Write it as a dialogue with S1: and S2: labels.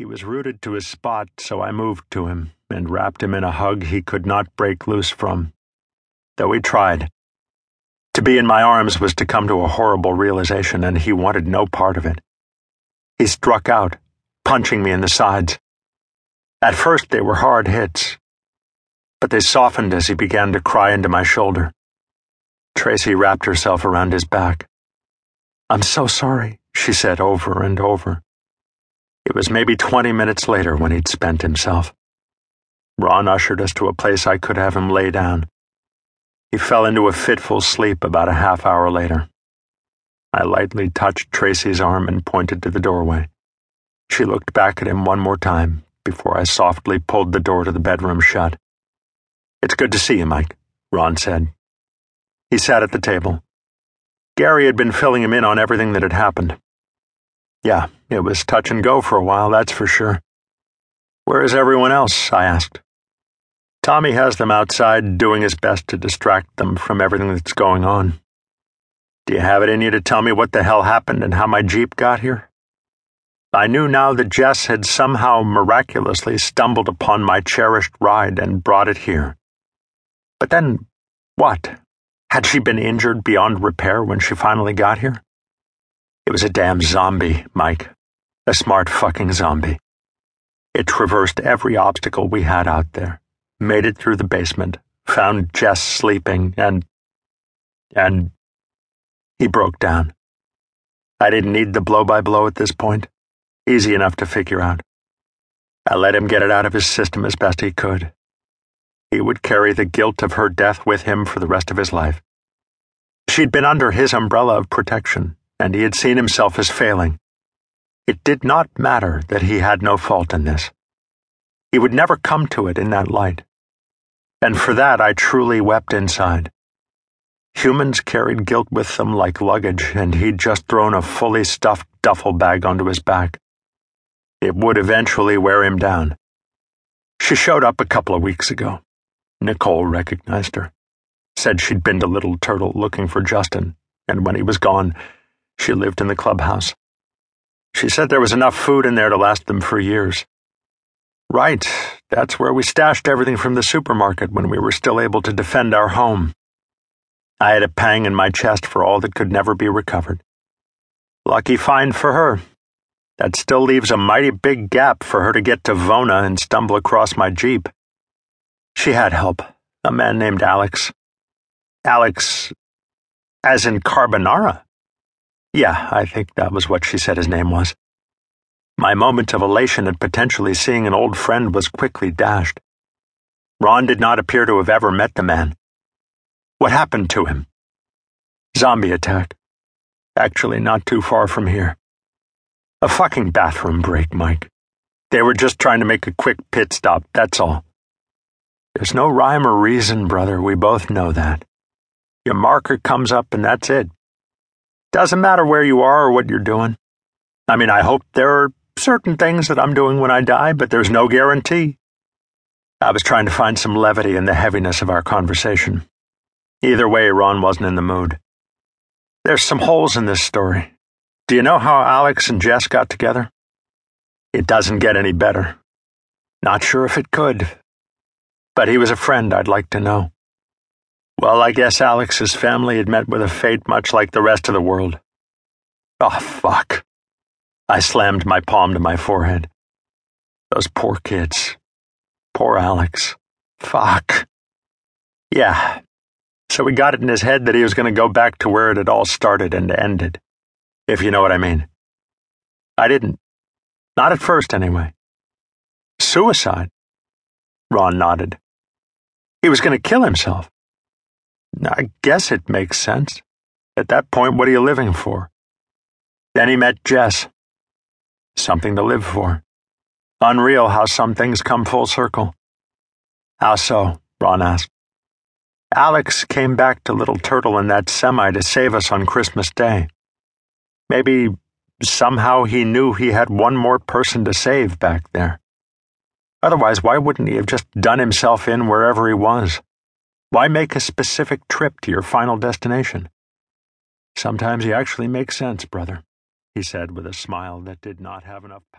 S1: He was rooted to his spot, so I moved to him and wrapped him in a hug he could not break loose from. Though he tried. To be in my arms was to come to a horrible realization, and he wanted no part of it. He struck out, punching me in the sides. At first, they were hard hits, but they softened as he began to cry into my shoulder. Tracy wrapped herself around his back. I'm so sorry, she said over and over. It was maybe 20 minutes later when he'd spent himself. Ron ushered us to a place I could have him lay down. He fell into a fitful sleep about a half hour later. I lightly touched Tracy's arm and pointed to the doorway. She looked back at him one more time before I softly pulled the door to the bedroom shut. It's good to see you, Mike, Ron said. He sat at the table. Gary had been filling him in on everything that had happened. Yeah, it was touch and go for a while, that's for sure. Where is everyone else? I asked. Tommy has them outside doing his best to distract them from everything that's going on. Do you have it in you to tell me what the hell happened and how my Jeep got here? I knew now that Jess had somehow miraculously stumbled upon my cherished ride and brought it here. But then, what? Had she been injured beyond repair when she finally got here? It was a damn zombie, Mike. A smart fucking zombie. It traversed every obstacle we had out there, made it through the basement, found Jess sleeping, and. and. He broke down. I didn't need the blow by blow at this point. Easy enough to figure out. I let him get it out of his system as best he could. He would carry the guilt of her death with him for the rest of his life. She'd been under his umbrella of protection, and he had seen himself as failing. It did not matter that he had no fault in this. He would never come to it in that light. And for that I truly wept inside. Humans carried guilt with them like luggage, and he'd just thrown a fully stuffed duffel bag onto his back. It would eventually wear him down. She showed up a couple of weeks ago. Nicole recognized her. Said she'd been to Little Turtle looking for Justin, and when he was gone, she lived in the clubhouse. She said there was enough food in there to last them for years. Right, that's where we stashed everything from the supermarket when we were still able to defend our home. I had a pang in my chest for all that could never be recovered. Lucky find for her. That still leaves a mighty big gap for her to get to Vona and stumble across my Jeep. She had help, a man named Alex. Alex, as in Carbonara? Yeah, I think that was what she said his name was. My moment of elation at potentially seeing an old friend was quickly dashed. Ron did not appear to have ever met the man. What happened to him? Zombie attack. Actually, not too far from here. A fucking bathroom break, Mike. They were just trying to make a quick pit stop, that's all. There's no rhyme or reason, brother, we both know that. Your marker comes up and that's it. Doesn't matter where you are or what you're doing. I mean, I hope there are certain things that I'm doing when I die, but there's no guarantee. I was trying to find some levity in the heaviness of our conversation. Either way, Ron wasn't in the mood. There's some holes in this story. Do you know how Alex and Jess got together? It doesn't get any better. Not sure if it could. But he was a friend I'd like to know. Well, I guess Alex's family had met with a fate much like the rest of the world. Oh, fuck. I slammed my palm to my forehead. Those poor kids. Poor Alex. Fuck. Yeah. So he got it in his head that he was going to go back to where it had all started and ended. If you know what I mean. I didn't. Not at first, anyway. Suicide? Ron nodded. He was going to kill himself. I guess it makes sense. At that point, what are you living for? Then he met Jess. Something to live for. Unreal how some things come full circle. How so? Ron asked. Alex came back to Little Turtle in that semi to save us on Christmas Day. Maybe somehow he knew he had one more person to save back there. Otherwise, why wouldn't he have just done himself in wherever he was? Why make a specific trip to your final destination? Sometimes you actually make sense, brother, he said with a smile that did not have enough power.